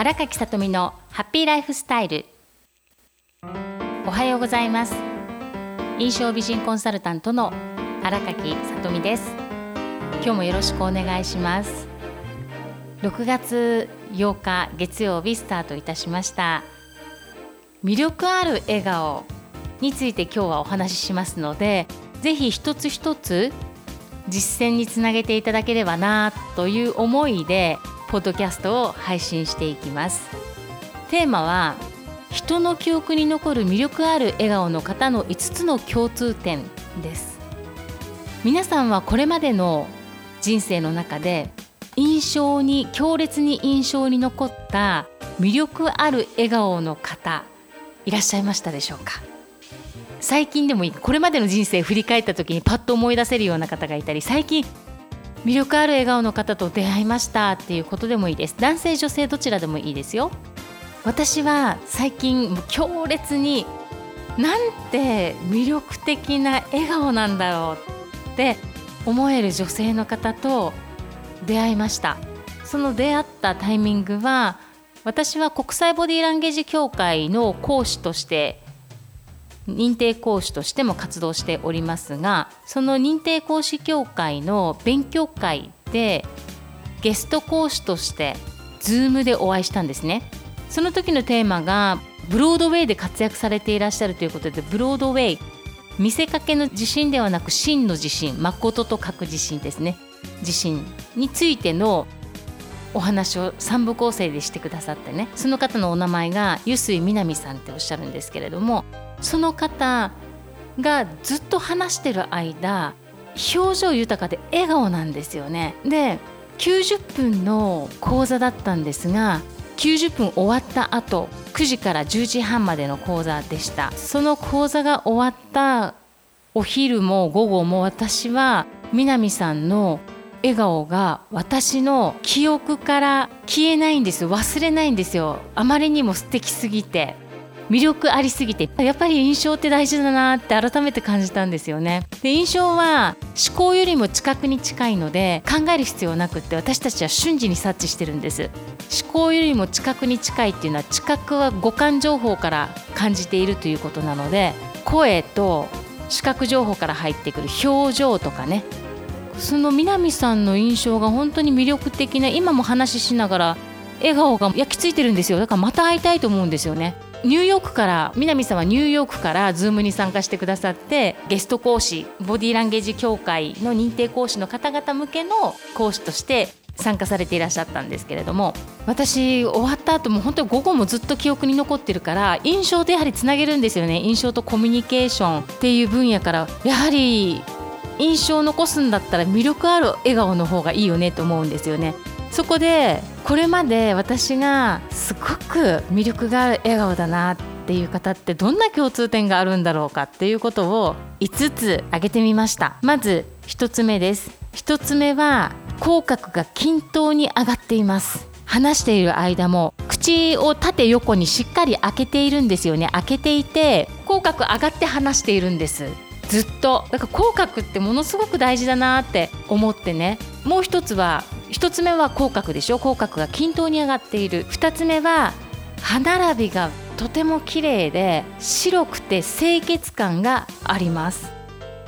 荒垣さとみのハッピーライフスタイル。おはようございます。印象美人コンサルタントの荒垣さとみです。今日もよろしくお願いします。6月8日月曜日スタートいたしました。魅力ある笑顔について今日はお話ししますのでぜひ一つ一つ実践につなげていただければなという思いでポッドキャストを配信していきます。テーマは人の記憶に残る魅力ある笑顔の方の5つの共通点です。皆さんはこれまでの人生の中で印象に強烈に印象に残った魅力ある笑顔の方いらっしゃいましたでしょうか？最近でもいい。これまでの人生振り返った時にパッと思い出せるような方がいたり最近魅力ある笑顔の方と出会いましたっていうことでもいいです。男性女性どちらでもいいですよ。私は最近強烈になんて魅力的な笑顔なんだろうって思える女性の方と出会いました。その出会ったタイミングは私は国際ボディーランゲージ協会の講師として認定講師としても活動しておりますがその認定講師協会の勉強会でゲスト講師として Zoom でお会いしたんですね。その時のテーマがブロードウェイで活躍されていらっしゃるということでブロードウェイ見せかけの地震ではなく真の地震誠と書く地震ですね。地震についてのお話を3部構成でしてくださってね。その方のお名前が臼井みなみさんっておっしゃるんですけれどもその方がずっと話してる間表情豊かで笑顔なんですよね。で90分の講座だったんですが90分終わった後9時から10時半までの講座でした。その講座が終わったお昼も午後も私は南さんの笑顔が私の記憶から消えないんです忘れないんですよ。あまりにも素敵すぎて。魅力ありすぎてやっぱり印象って大事だなって改めて感じたんですよね。で印象は思考よりも近くに近いので考える必要なくって私たちは瞬時に察知してるんです。思考よりも近くに近いっていうのは知覚は五感情報から感じているということなので声と視覚情報から入ってくる表情とかね。その南さんの印象が本当に魅力的な今も話ししながら笑顔が焼き付いてるんですよ。だからまた会いたいと思うんですよね。ニューヨークから南さんはニューヨークからズームに参加してくださってゲスト講師ボディーランゲージ協会の認定講師の方々向けの講師として参加されていらっしゃったんですけれども私終わった後も本当に午後もずっと記憶に残ってるから印象でやはりつなげるんですよね。印象とコミュニケーションっていう分野からやはり印象を残すんだったら魅力ある笑顔の方がいいよねと思うんですよね。そこでこれまで私がすごく魅力がある笑顔だなっていう方ってどんな共通点があるんだろうかっていうことを5つ挙げてみました。まず1つ目です。1つ目は口角が均等に上がっています。話している間も口を縦横にしっかり開けているんですよね。開けていて口角上がって話しているんです。ずっと。だから口角ってものすごく大事だなって思ってね。もう一つは1つ目は口角でしょ？口角が均等に上がっている。2つ目は歯並びがとても綺麗で白くて清潔感があります。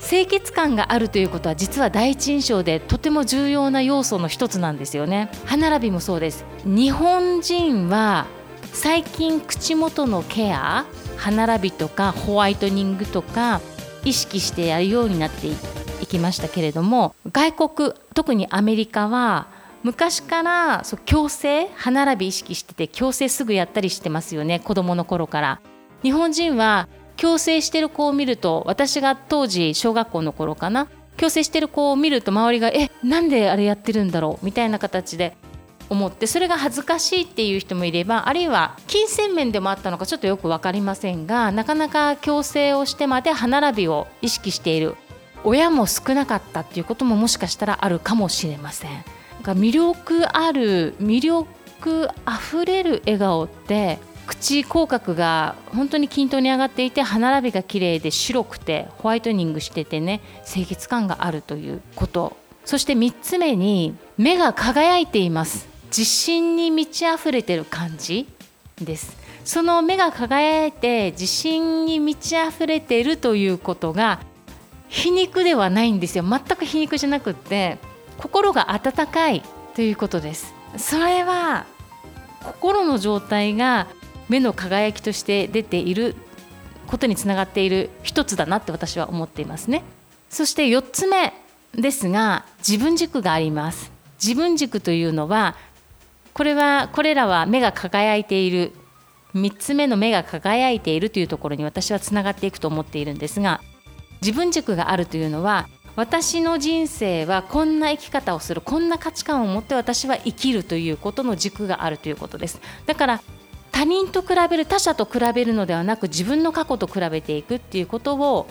清潔感があるということは実は第一印象でとても重要な要素の一つなんですよね。歯並びもそうです。日本人は最近口元のケア歯並びとかホワイトニングとか意識してやるようになっていきましたけれども外国特にアメリカは昔からそう矯正歯並び意識してて矯正すぐやったりしてますよね子供の頃から日本人は矯正してる子を見ると私が当時小学校の頃かな矯正してる子を見ると周りが「えなんであれやってるんだろう?」みたいな形で思ってそれが恥ずかしいっていう人もいればあるいは金銭面でもあったのかちょっとよく分かりませんがなかなか矯正をしてまで歯並びを意識している親も少なかったっていうことももしかしたらあるかもしれません。魅力ある魅力あふれる笑顔って口口角が本当に均等に上がっていて歯並びが綺麗で白くてホワイトニングしててね清潔感があるということ。そして3つ目に目が輝いています。自信に満ち溢れてる感じです。その目が輝いて自信に満ち溢れているということが皮肉ではないんですよ。全く皮肉じゃなくって心が温かいということです。それは心の状態が目の輝きとして出ていることにつながっている一つだなって私は思っていますね。そして4つ目ですが自分軸があります。自分軸というのはこれはこれらは目が輝いている3つ目の目が輝いているというところに私はつながっていくと思っているんですが自分軸があるというのは私の人生はこんな生き方をするこんな価値観を持って私は生きるということの軸があるということです。だから他人と比べる他者と比べるのではなく自分の過去と比べていくっていうことを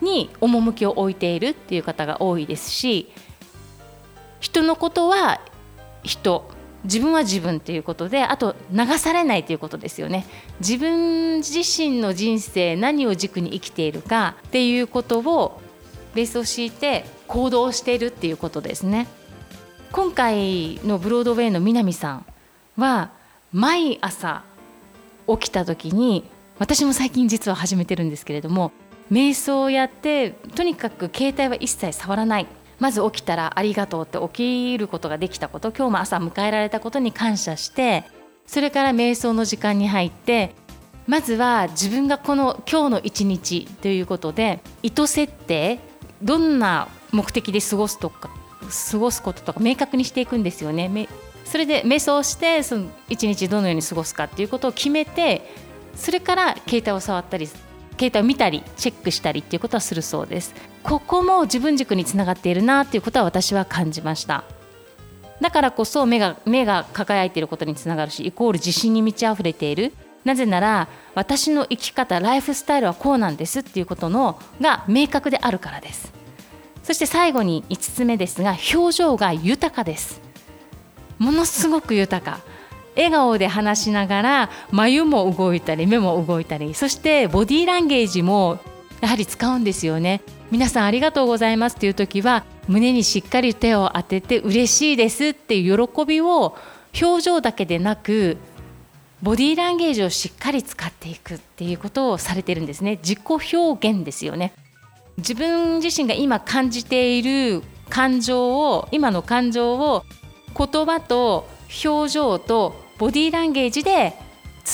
に趣を置いているっていう方が多いですし人のことは人。自分は自分ということであと流されないということですよね。自分自身の人生何を軸に生きているかっていうことをベースを敷いて行動しているっていうことですね。今回のブロードウェイの南さんは毎朝起きた時に私も最近実は始めてるんですけれども瞑想をやってとにかく携帯は一切触らない。まず起きたらありがとうって起きることができたこと今日も朝迎えられたことに感謝してそれから瞑想の時間に入ってまずは自分がこの今日の一日ということで意図設定どんな目的で過ごすとか過ごすこととか明確にしていくんですよね。それで瞑想してその一日どのように過ごすかっていうことを決めてそれから携帯を触ったり携帯を見たりチェックしたりっていうことはするそうです。ここも自分軸につながっているなっていうことは私は感じました。だからこそ目が目が輝いていることにつながるしイコール自信に満ち溢れている。なぜなら私の生き方ライフスタイルはこうなんですっていうことのが明確であるからです。そして最後に5つ目ですが表情が豊かです。ものすごく豊か。笑顔で話しながら眉も動いたり目も動いたりそしてボディーランゲージもやはり使うんですよね。皆さんありがとうございます。っていう時は胸にしっかり手を当てて嬉しいです。っていう喜びを表情だけでなくボディーランゲージをしっかり使っていく。っていうことをされてるんですね。自己表現ですよね。自分自身が今感じている感情を今の感情を言葉と表情とボディーランゲージで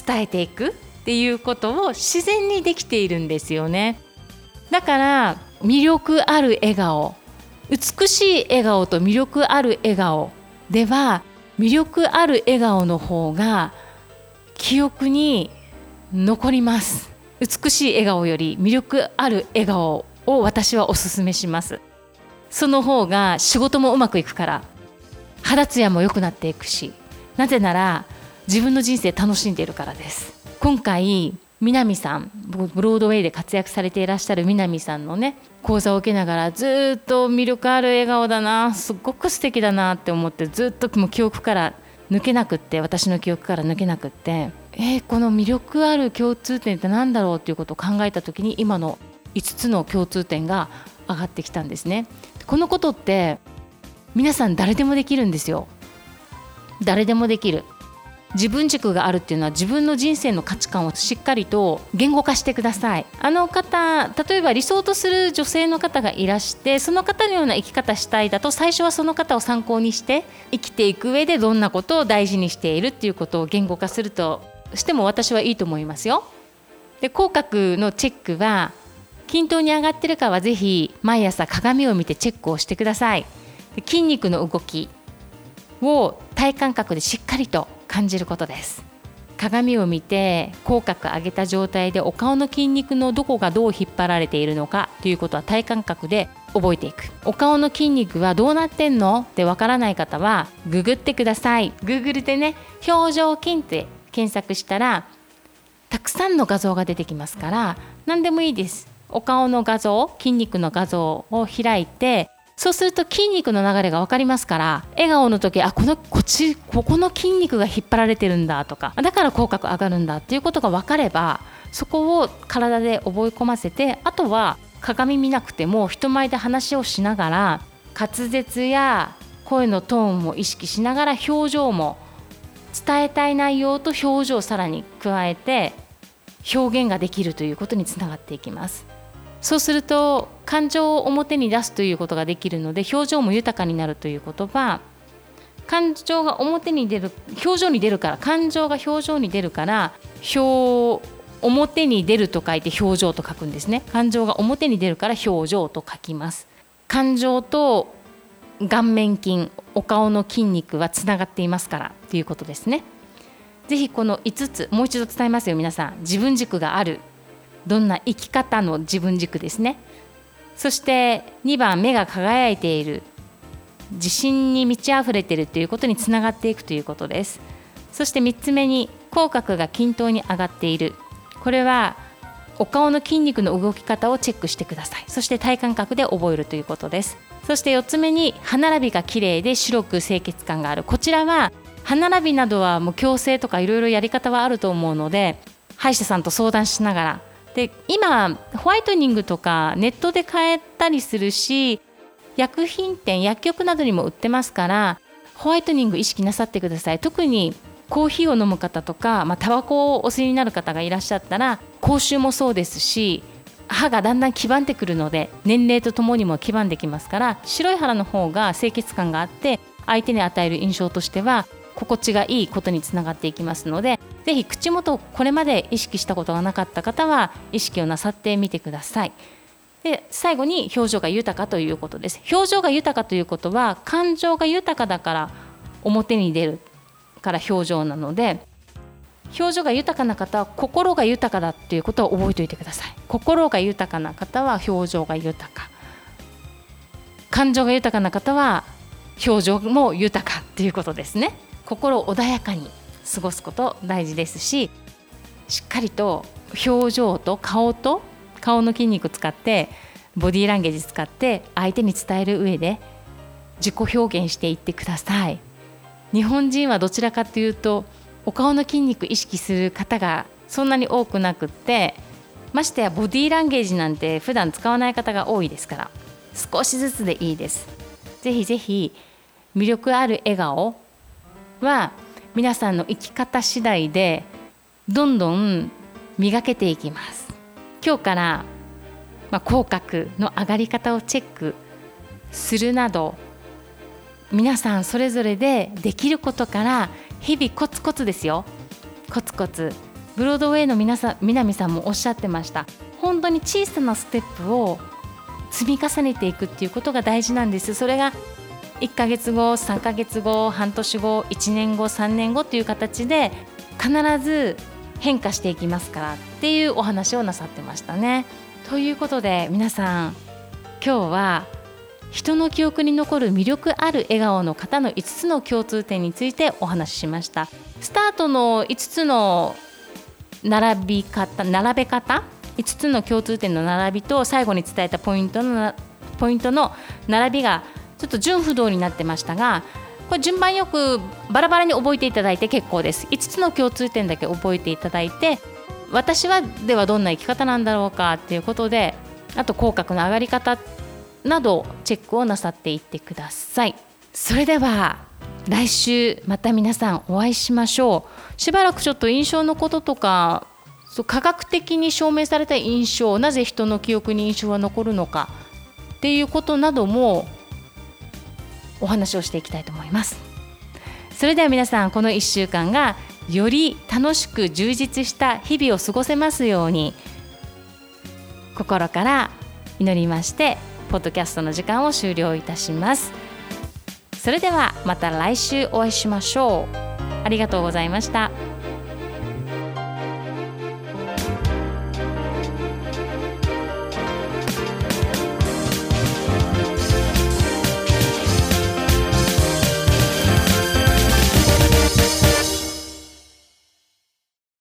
伝えていくっていうことを自然にできているんですよね。だから魅力ある笑顔美しい笑顔と魅力ある笑顔では魅力ある笑顔の方が記憶に残ります。美しい笑顔より魅力ある笑顔を私はおすすめします。その方が仕事もうまくいくから肌ツヤも良くなっていくしなぜなら自分の人生楽しんでいるからです。今回南さんブロードウェイで活躍されていらっしゃる南さんのね講座を受けながらずっと魅力ある笑顔だなすっごく素敵だなって思ってずっともう記憶から抜けなくって私の記憶から抜けなくってえー、この魅力ある共通点って何だろうっていうことを考えた時に今の5つの共通点が上がってきたんですね。このことって皆さん誰でもできるんですよ。誰でもできる。自分軸があるっていうのは自分の人生の価値観をしっかりと言語化してください。あの方例えば理想とする女性の方がいらしてその方のような生き方したいだと最初はその方を参考にして生きていく上でどんなことを大事にしているっていうことを言語化するとしても私はいいと思いますよ。で口角のチェックは均等に上がってるかはぜひ毎朝鏡を見てチェックをしてください。筋肉の動きを体感覚でしっかりと感じることです。鏡を見て口角上げた状態でお顔の筋肉のどこがどう引っ張られているのかということは体感覚で覚えていく。お顔の筋肉はどうなってんのってわからない方はググってください。Google でね表情筋って検索したらたくさんの画像が出てきますから何でもいいです。お顔の画像筋肉の画像を開いてそうすると筋肉の流れが分かりますから笑顔の時あこのこっちここの筋肉が引っ張られてるんだとかだから口角上がるんだっていうことが分かればそこを体で覚え込ませてあとは鏡見なくても人前で話をしながら滑舌や声のトーンも意識しながら表情も伝えたい内容と表情をさらに加えて表現ができるということにつながっていきます。そうすると感情を表に出すということができるので表情も豊かになるということは感情が表に出る表情に出るから感情が表情に出るから表表に出ると書いて表情と書くんですね。感情が表に出るから表情と書きます。感情と顔面筋お顔の筋肉はつながっていますからということですね。ぜひこの5つもう一度伝えますよ皆さん。自分軸がある。どんな生き方の自分軸ですね。そして2番目が輝いている自信に満ち溢れているということにつながっていくということです。そして3つ目に口角が均等に上がっている。これはお顔の筋肉の動き方をチェックしてください。そして体感覚で覚えるということです。そして4つ目に歯並びが綺麗で白く清潔感がある。こちらは歯並びなどはもう矯正とかいろいろやり方はあると思うので歯医者さんと相談しながらで今ホワイトニングとかネットで買えたりするし薬品店薬局などにも売ってますからホワイトニング意識なさってください。特にコーヒーを飲む方とか、まあ、タバコをお吸いになる方がいらっしゃったら口臭もそうですし歯がだんだん黄ばんでくるので年齢とともにも黄ばんできますから白い腹の方が清潔感があって相手に与える印象としては心地がいいことにつながっていきますのでぜひ口元をこれまで意識したことがなかった方は意識をなさってみてください。で最後に表情が豊かということです。表情が豊かということは感情が豊かだから表に出るから表情なので表情が豊かな方は心が豊かだっていうことを覚えておいてください。心が豊かな方は表情が豊か。感情が豊かな方は表情も豊かっていうことですね。心穏やかに過ごすこと大事ですししっかりと表情と顔と顔の筋肉使ってボディーランゲージ使って相手に伝える上で自己表現していってください。日本人はどちらかというとお顔の筋肉意識する方がそんなに多くなくってましてやボディーランゲージなんて普段使わない方が多いですから少しずつでいいです。ぜひぜひ魅力ある笑顔は皆さんの生き方次第でどんどん磨けていきます。今日から、まあ、口角の上がり方をチェックするなど皆さんそれぞれでできることから日々コツコツですよ。コツコツ。ブロードウェイの皆さん南さんもおっしゃってました。本当に小さなステップを積み重ねていくっていうことが大事なんです。それが1ヶ月後3ヶ月後半年後1年後3年後という形で必ず変化していきますからっていうお話をなさってましたね。ということで皆さん今日は人の記憶に残る魅力ある笑顔の方の5つの共通点についてお話ししましたスタートの5つの並び方並べ方5つの共通点の並びと最後に伝えたポイントのポイントの並びがちょっと順不動になってましたがこれ順番よくバラバラに覚えていただいて結構です。5つの共通点だけ覚えていただいて私はではどんな生き方なんだろうかっていうことであと口角の上がり方などチェックをなさっていってください。それでは来週また皆さんお会いしましょう。しばらくちょっと印象のこととかそう科学的に証明された印象なぜ人の記憶に印象は残るのかっていうことなどもお話をしていきたいと思います。それでは皆さんこの1週間がより楽しく充実した日々を過ごせますように心から祈りましてポッドキャストの時間を終了いたします。それではまた来週お会いしましょう。ありがとうございました。